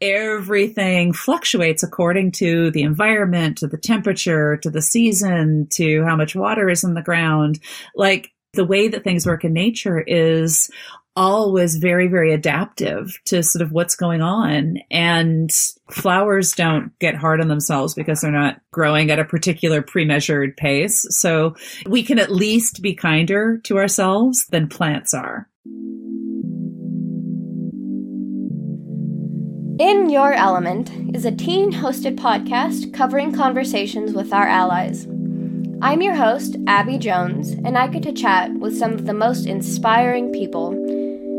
everything fluctuates according to the environment, to the temperature, to the season, to how much water is in the ground. Like the way that things work in nature is always very, very adaptive to sort of what's going on. And flowers don't get hard on themselves because they're not growing at a particular pre-measured pace. So we can at least be kinder to ourselves than plants are. In Your Element is a teen hosted podcast covering conversations with our allies. I'm your host, Abby Jones, and I get to chat with some of the most inspiring people.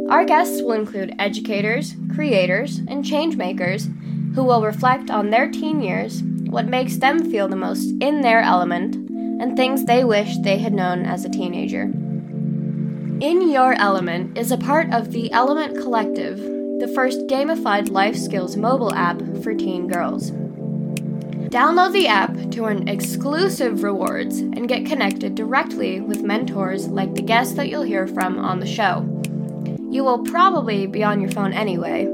Our guests will include educators, creators, and changemakers who will reflect on their teen years, what makes them feel the most in their element, and things they wish they had known as a teenager. In Your Element is a part of the Element Collective, the first gamified life skills mobile app for teen girls. Download the app to earn exclusive rewards and get connected directly with mentors like the guests that you'll hear from on the show. You will probably be on your phone anyway.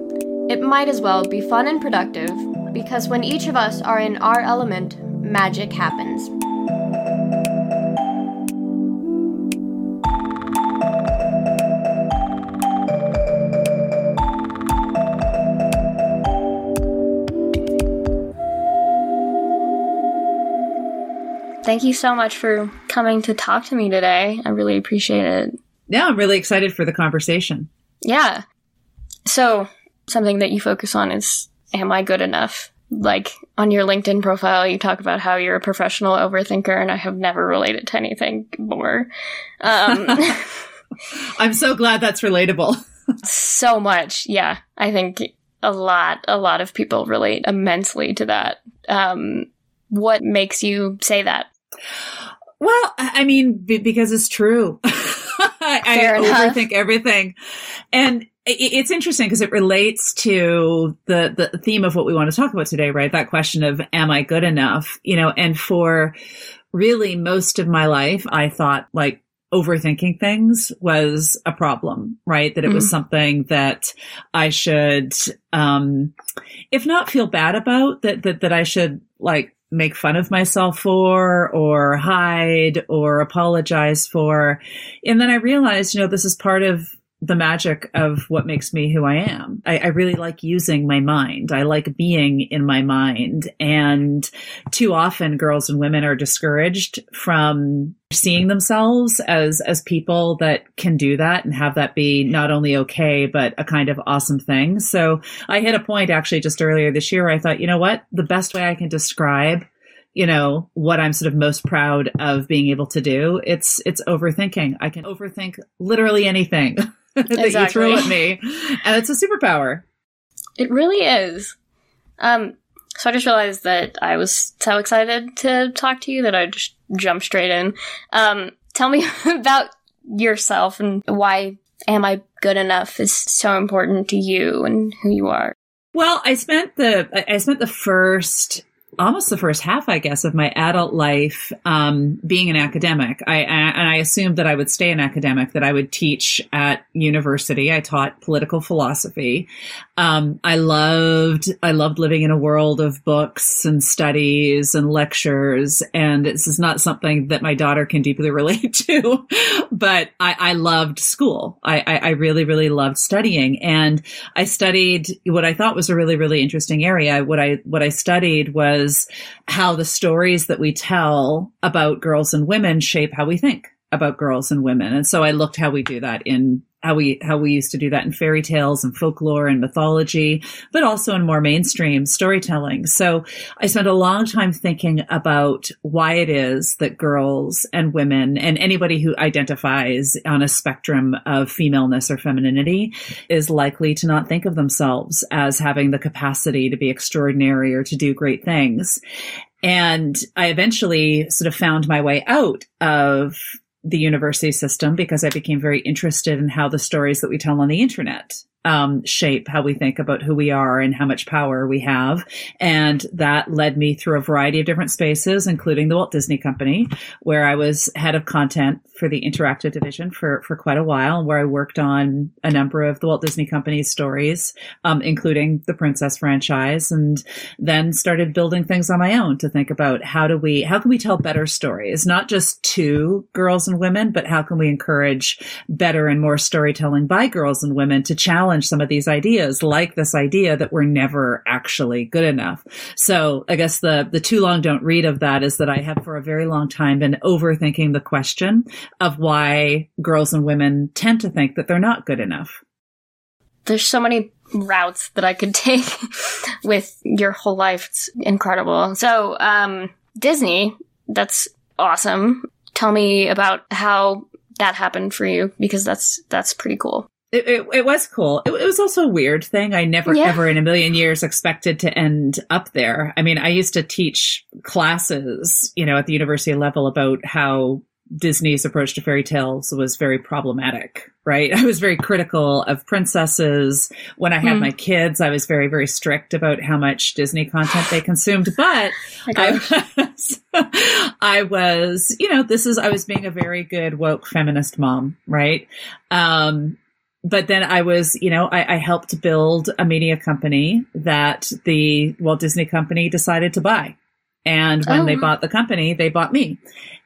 It might as well be fun and productive because when each of us are in our element, magic happens. Thank you so much for coming to talk to me today. I really appreciate it. Yeah, I'm really excited for the conversation. Yeah. So, something that you focus on is Am I good enough? Like on your LinkedIn profile, you talk about how you're a professional overthinker, and I have never related to anything more. Um, I'm so glad that's relatable. so much. Yeah. I think a lot, a lot of people relate immensely to that. Um, what makes you say that? Well, I mean, because it's true. I, I overthink everything. And it's interesting because it relates to the, the theme of what we want to talk about today, right? That question of, am I good enough? You know, and for really most of my life, I thought like overthinking things was a problem, right? That it mm-hmm. was something that I should, um, if not feel bad about, that, that, that I should like make fun of myself for or hide or apologize for. And then I realized, you know, this is part of the magic of what makes me who I am. I, I, really like using my mind. I like being in my mind. And too often girls and women are discouraged from seeing themselves as, as people that can do that and have that be not only okay, but a kind of awesome thing. So I hit a point actually just earlier this year where I thought, you know what? The best way I can describe you know what i'm sort of most proud of being able to do it's it's overthinking i can overthink literally anything that exactly. you throw at me. And it's a superpower. It really is. Um, so I just realized that I was so excited to talk to you that I just jumped straight in. Um, tell me about yourself and why am I good enough is so important to you and who you are. Well, I spent the I spent the first almost the first half, I guess, of my adult life um, being an academic. I, and I assumed that I would stay an academic, that I would teach at university. I taught political philosophy. Um, I loved I loved living in a world of books and studies and lectures. And this is not something that my daughter can deeply relate to, but I, I loved school. I, I, I really really loved studying, and I studied what I thought was a really really interesting area. What I what I studied was is how the stories that we tell about girls and women shape how we think about girls and women. And so I looked how we do that in how we how we used to do that in fairy tales and folklore and mythology, but also in more mainstream storytelling. So I spent a long time thinking about why it is that girls and women and anybody who identifies on a spectrum of femaleness or femininity is likely to not think of themselves as having the capacity to be extraordinary or to do great things. And I eventually sort of found my way out of the university system because I became very interested in how the stories that we tell on the internet um, shape how we think about who we are and how much power we have. And that led me through a variety of different spaces, including the Walt Disney Company, where I was head of content for the interactive division for, for quite a while, where I worked on a number of the Walt Disney Company's stories, um, including the Princess franchise, and then started building things on my own to think about how do we, how can we tell better stories, not just to girls and women, but how can we encourage better and more storytelling by girls and women to challenge some of these ideas, like this idea that we're never actually good enough. So I guess the, the too long don't read of that is that I have for a very long time been overthinking the question of why girls and women tend to think that they're not good enough. There's so many routes that I could take with your whole life. It's incredible. So, um, Disney, that's awesome. Tell me about how that happened for you because that's that's pretty cool. It, it, it, was cool. It, it, was also a weird thing. I never, yeah. ever in a million years expected to end up there. I mean, I used to teach classes, you know, at the university level about how Disney's approach to fairy tales was very problematic, right? I was very critical of princesses. When I had mm. my kids, I was very, very strict about how much Disney content they consumed. But I was, I was, you know, this is, I was being a very good woke feminist mom, right? Um, but then I was, you know, I, I, helped build a media company that the Walt Disney Company decided to buy. And when oh. they bought the company, they bought me.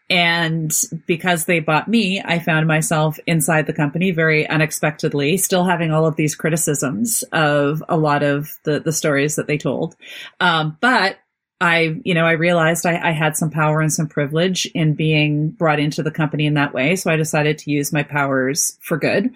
And because they bought me, I found myself inside the company very unexpectedly, still having all of these criticisms of a lot of the, the stories that they told. Um, but I, you know, I realized I, I, had some power and some privilege in being brought into the company in that way. So I decided to use my powers for good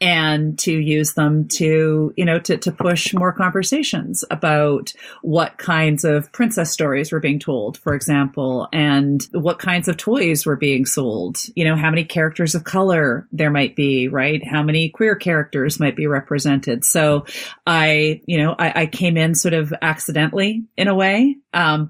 and to use them to, you know, to, to push more conversations about what kinds of princess stories were being told, for example, and what kinds of toys were being sold. You know, how many characters of color there might be, right? How many queer characters might be represented. So I, you know, I, I came in sort of accidentally in a way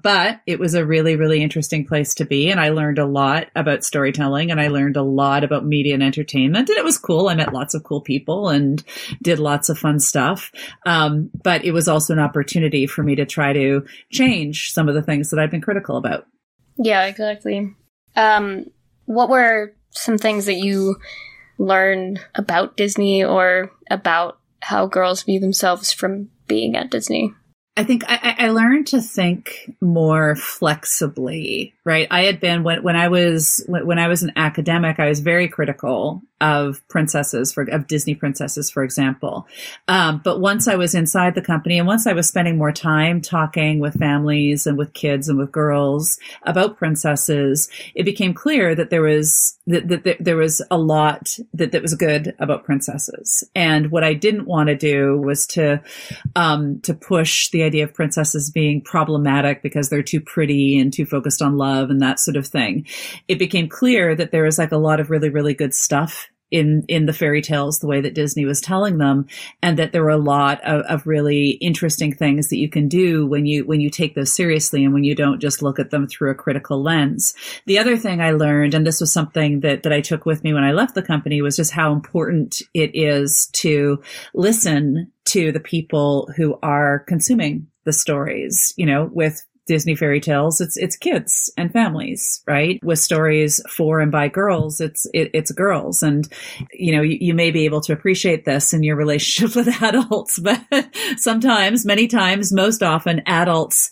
but it was a really, really interesting place to be. And I learned a lot about storytelling and I learned a lot about media and entertainment. And it was cool. I met lots of cool people and did lots of fun stuff. Um, but it was also an opportunity for me to try to change some of the things that I've been critical about. Yeah, exactly. Um, what were some things that you learned about Disney or about how girls view themselves from being at Disney? I think I, I, learned to think more flexibly, right? I had been when when I was when I was an academic, I was very critical of princesses for of Disney princesses, for example. Um, but once I was inside the company and once I was spending more time talking with families and with kids and with girls about princesses, it became clear that there was that, that, that there was a lot that, that was good about princesses. And what I didn't want to do was to um, to push the idea of princesses being problematic because they're too pretty and too focused on love and that sort of thing. It became clear that there was like a lot of really really good stuff in in the fairy tales the way that Disney was telling them and that there were a lot of, of, really interesting things that you can do when you when you take those seriously and when you don't just look at them through a critical lens. The other thing I learned and this was something that that I took with me when I left the company was just how important it is to listen to the people who are consuming the stories, you know, with Disney fairy tales, it's it's kids and families, right? With stories for and by girls, it's it, it's girls, and you know you, you, may be able to appreciate this in your relationship with adults, but sometimes, many times, most often, adults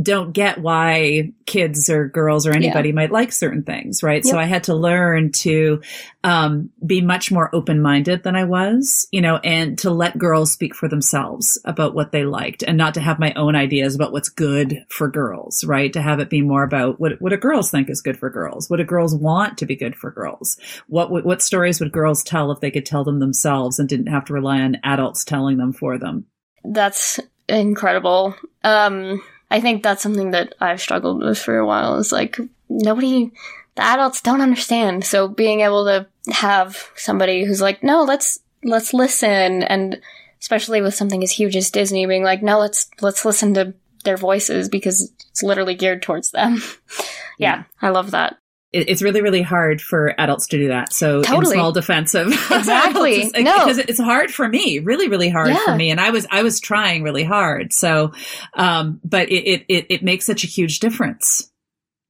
don't get why kids or girls or anybody yeah. might like certain things, right? Yep. So I had to learn to um, be much more open minded than I was, you know, and to let girls speak for themselves about what they liked and not to have my own ideas about what's good for girls, right? To have it be more about what, what do girls think is good for girls? What do girls want to be good for girls? What, what stories would girls tell if they could tell them themselves and didn't have to rely on adults telling them for them? That's incredible. Um, I think that's something that I've struggled with for a while. Is like nobody, the adults don't understand. So being able to have somebody who's like, no, let's let's listen, and especially with something as huge as Disney, being like, no, let's let's listen to their voices because it's literally geared towards them. yeah, mm. I love that. It's really really hard for adults to do that. So totally. in small defensive exactly. no. because it's hard for me really really hard yeah. for me. And i was i was trying really hard. So um but it it it makes such a huge difference.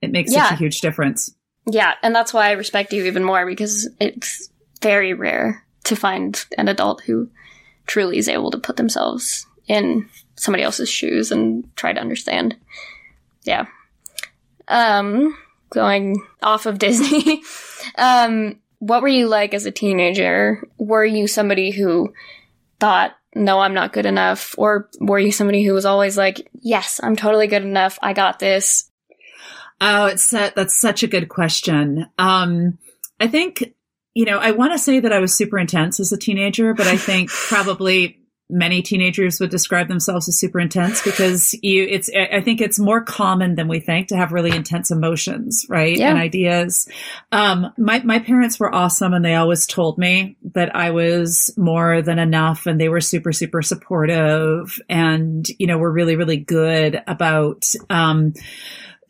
It makes yeah. such a huge difference. Yeah. And that's why i respect you even more because it's very rare to find an adult who truly is able to put themselves in somebody else's shoes and try to understand. Yeah. Um going off of Disney. um, what were you like as a teenager? Were you somebody who thought, no, I'm not good enough? Or were you somebody who was always like, yes, I'm totally good enough. I got this. Oh, it's a, that's such a good question. Um, I think, you know, I want to say that I was super intense as a teenager, but I think probably many teenagers would describe themselves as super intense because you it's i think it's more common than we think to have really intense emotions right yeah. and ideas um my my parents were awesome and they always told me that i was more than enough and they were super super supportive and you know were really really good about um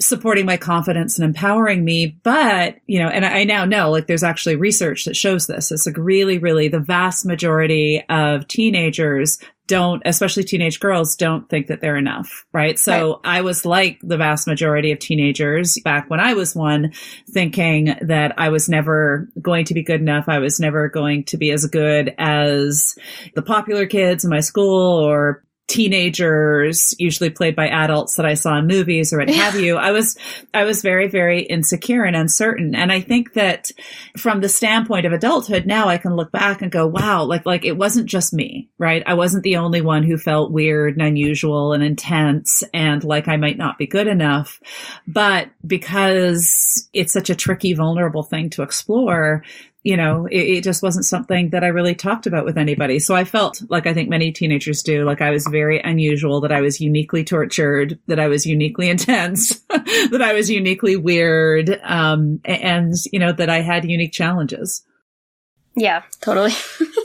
supporting my confidence and empowering me. But, you know, and I now know like there's actually research that shows this. It's like really, really the vast majority of teenagers don't, especially teenage girls, don't think that they're enough, right? So right. I was like the vast majority of teenagers back when I was one, thinking that I was never going to be good enough. I was never going to be as good as the popular kids in my school or teenagers, usually played by adults that I saw in movies or what have you. I was, I was very, very insecure and uncertain. And I think that from the standpoint of adulthood, now I can look back and go, wow, like, like it wasn't just me, right? I wasn't the only one who felt weird and unusual and intense and like I might not be good enough. But because it's such a tricky, vulnerable thing to explore, you know, it, it, just wasn't something that I really talked about with anybody. So I felt like I think many teenagers do, like I was very unusual, that I was uniquely tortured, that I was uniquely intense, that I was uniquely weird, um, and, you know, that I had unique challenges. Yeah, totally.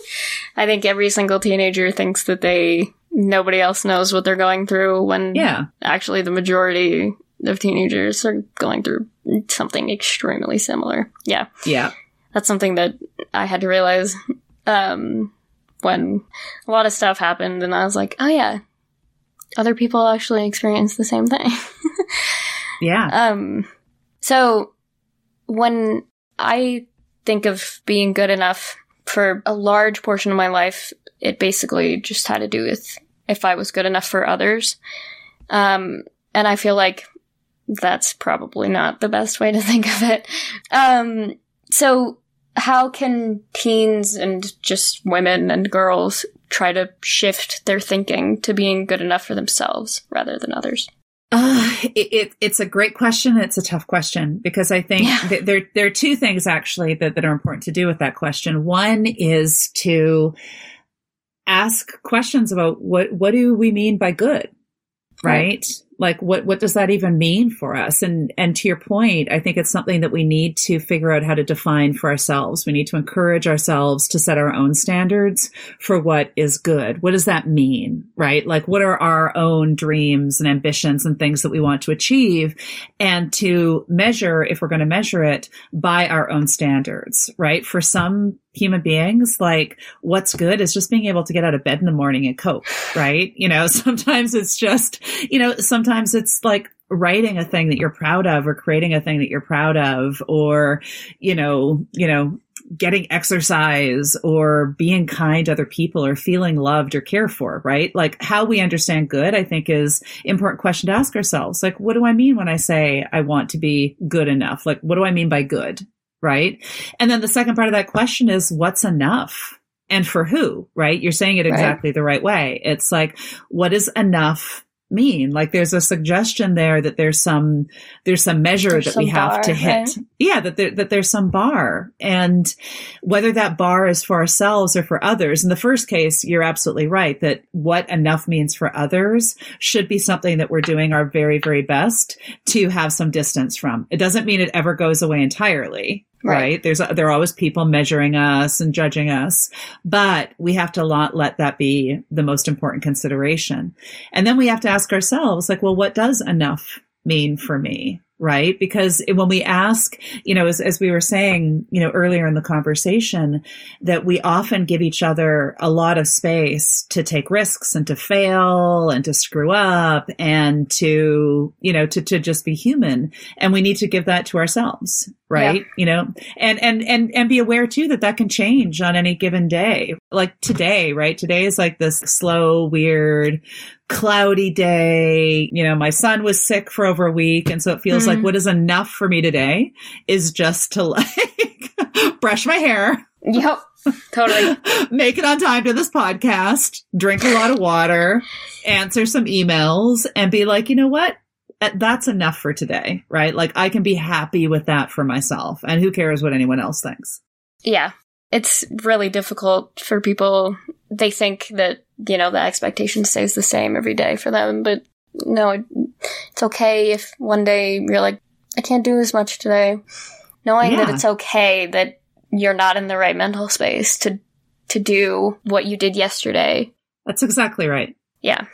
I think every single teenager thinks that they, nobody else knows what they're going through when yeah. actually the majority of teenagers are going through something extremely similar. Yeah. Yeah that's something that I had to realize um, when a lot of stuff happened, and I was like, oh yeah, other people actually experience the same thing. yeah. Um. So when I think of being good enough for a large portion of my life, it basically just had to do with if I was good enough for others. Um, and I feel like that's probably not the best way to think of it. Um, so how can teens and just women and girls try to shift their thinking to being good enough for themselves rather than others? Uh, it, it, it's a great question. It's a tough question because I think yeah. th- there there are two things actually that, that are important to do with that question. One is to ask questions about what what do we mean by good, right? right? Like what what does that even mean for us? And and to your point i think it's something that we need to figure out how to define for ourselves. We need to encourage ourselves to set our own standards for what is good. What does that mean right? Like what are our own dreams and ambitions and things that we want to achieve? And to measure if we're going to measure it by our own standards right? For some human beings, like what's good is just being able to get out of bed in the morning and cope, right? You know, sometimes it's just, you know, sometimes it's like writing a thing that you're proud of or creating a thing that you're proud of or, you know, you know, getting exercise or being kind to other people or feeling loved or cared for, right? Like how we understand good, I think is important question to ask ourselves. Like, what do I mean when I say I want to be good enough? Like, what do I mean by good? Right? And then the second part of that question is what's enough? And for who, right? You're saying it exactly right. the right way. It's like, what is enough mean? Like there's a suggestion there that there's some there's some measure there's that some we have bar, to hit. Right? Yeah, that there, that there's some bar, and whether that bar is for ourselves or for others. In the first case, you're absolutely right that what enough means for others should be something that we're doing our very very best to have some distance from. It doesn't mean it ever goes away entirely Right. right. There's, there are always people measuring us and judging us, but we have to not let that be the most important consideration. And then we have to ask ourselves, like, well, what does enough mean for me? right? Because when we ask, you know, as, as we were saying, you know, earlier in the conversation, that we often give each other a lot of space to take risks and to fail and to screw up and to, you know, to, to just be human. And we need to give that to ourselves, right? Yeah. You know, and, and, and, and be aware too that that can change on any given day. Like today, right? Today is like this slow, weird, cloudy day. You know, my son was sick for over a week. And so it feels mm-hmm. like what is enough for me today is just to like brush my hair. Yep. Totally. Make it on time to this podcast, drink a lot of water, answer some emails, and be like, you know what? That's enough for today, right? Like I can be happy with that for myself. And who cares what anyone else thinks? Yeah. It's really difficult for people. They think that you know, the expectation stays the same every day for them. But no, it's okay if one day you're like, I can't do as much today. Knowing yeah. that it's okay that you're not in the right mental space to to do what you did yesterday. That's exactly right. Yeah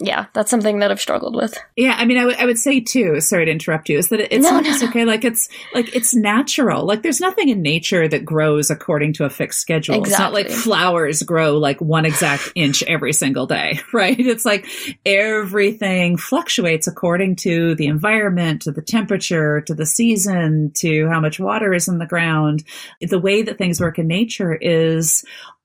yeah, that's something that I've struggled with. Yeah, I mean, I would I would say too. Sorry to interrupt you. Is that it's no, not no, just no. okay? Like it's like it's natural. Like there's nothing in nature that grows according to a fixed schedule. Exactly. It's not like flowers grow like one exact inch every single day, right? It's like everything fluctuates according to the environment, to the temperature, to the season, to how much water is in the ground. The way that things work in nature is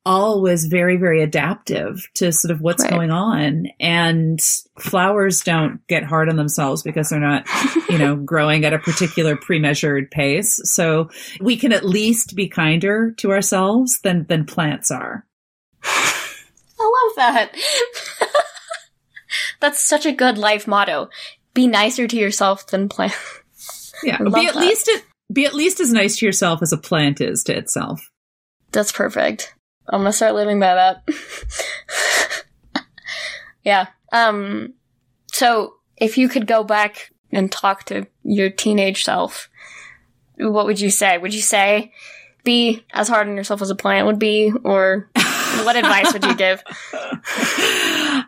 all was very, very adaptive to sort of what's right. going on. And flowers don't get hard on themselves because they're not, you know, growing at a particular pre-measured pace. So we can at least be kinder to ourselves than, than plants are. I love that. That's such a good life motto. Be nicer to yourself than plants. Yeah. Be at that. least, be at least as nice to yourself as a plant is to itself. That's perfect. I'm gonna start living by that. yeah. Um, so if you could go back and talk to your teenage self, what would you say? Would you say be as hard on yourself as a plant would be, or what advice would you give?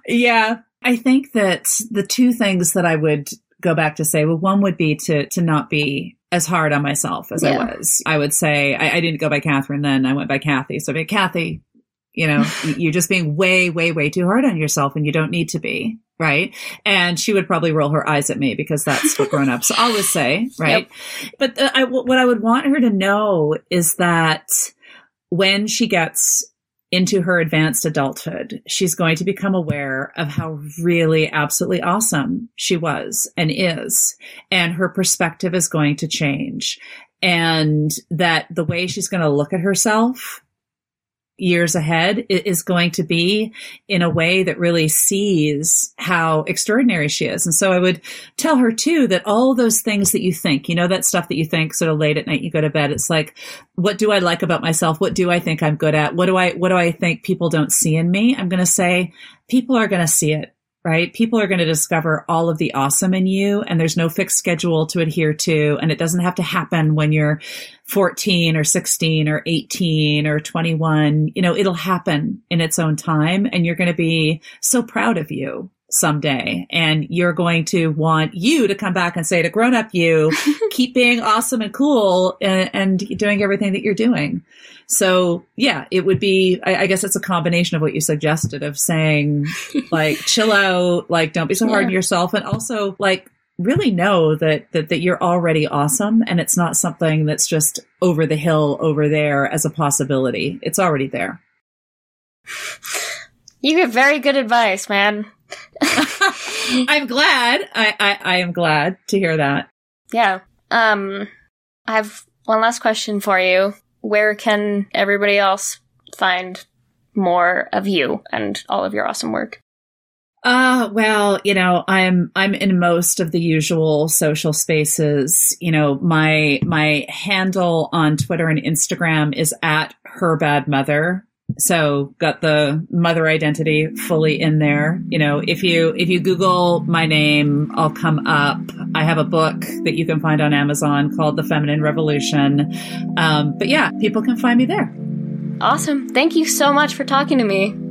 Yeah, I think that the two things that I would go back to say, well, one would be to to not be as hard on myself as yeah. I was. I would say I, I, didn't go by Catherine then. I went by Kathy. So, be Kathy, you know, you're just being way, way, way too hard on yourself, and you don't need to be. Right. And she would probably roll her eyes at me because that's what grown ups always say. Right. Yep. But the, I, what I would want her to know is that when she gets into her advanced adulthood, she's going to become aware of how really absolutely awesome she was and is. And her perspective is going to change. And that the way she's going to look at herself years ahead is going to be in a way that really sees how extraordinary she is. And so I would tell her too that all those things that you think, you know, that stuff that you think sort of late at night, you go to bed. It's like, what do I like about myself? What do I think I'm good at? What do I, what do I think people don't see in me? I'm going to say people are going to see it right? People are going to discover all of the awesome in you and there's no fixed schedule to adhere to. And it doesn't have to happen when you're 14 or 16 or 18 or 21. You know, it'll happen in its own time and you're going to be so proud of you someday and you're going to want you to come back and say to grown up you keep being awesome and cool and, and, doing everything that you're doing. So yeah it would be I, I, guess it's a combination of what you suggested of saying like chill out like don't be so hard on yourself and also like really know that, that that you're already awesome and it's not something that's just over the hill over there as a possibility. It's already there. You give very good advice man I'm glad. I, I, I am glad to hear that. Yeah. Um, I have one last question for you. Where can everybody else find more of you and all of your awesome work? Uh, well, you know, I'm, I'm in most of the usual social spaces. You know, my, my handle on Twitter and Instagram is at her bad mother. So got the mother identity fully in there. You know, if you if you Google my name, I'll come up. I have a book that you can find on Amazon called The Feminine Revolution. Um, but yeah, people can find me there. Awesome. Thank you so much for talking to me.